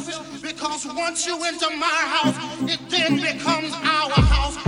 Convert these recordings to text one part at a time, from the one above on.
selfish because once you enter my house, it then becomes our house.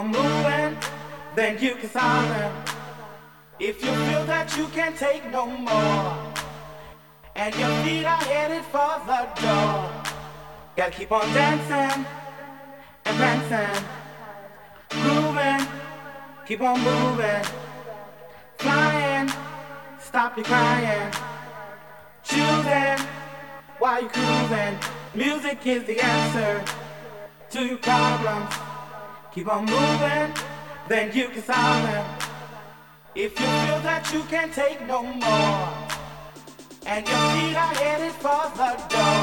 On moving, then you can them. If you feel that you can't take no more, and your feet are headed for the door, gotta keep on dancing and prancing, grooving, keep on moving, flying, stop your crying, choosing while you're cruising. Music is the answer to your problems. Keep on moving, then you can solve them. If you feel that you can't take no more, and your feet are headed for the door,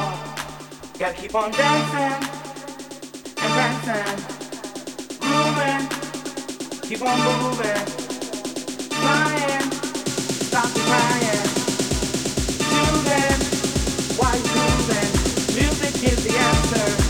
gotta keep on dancing and prancing, grooving, keep on moving, flying, stop crying, choosing you're cruising. Music is the answer.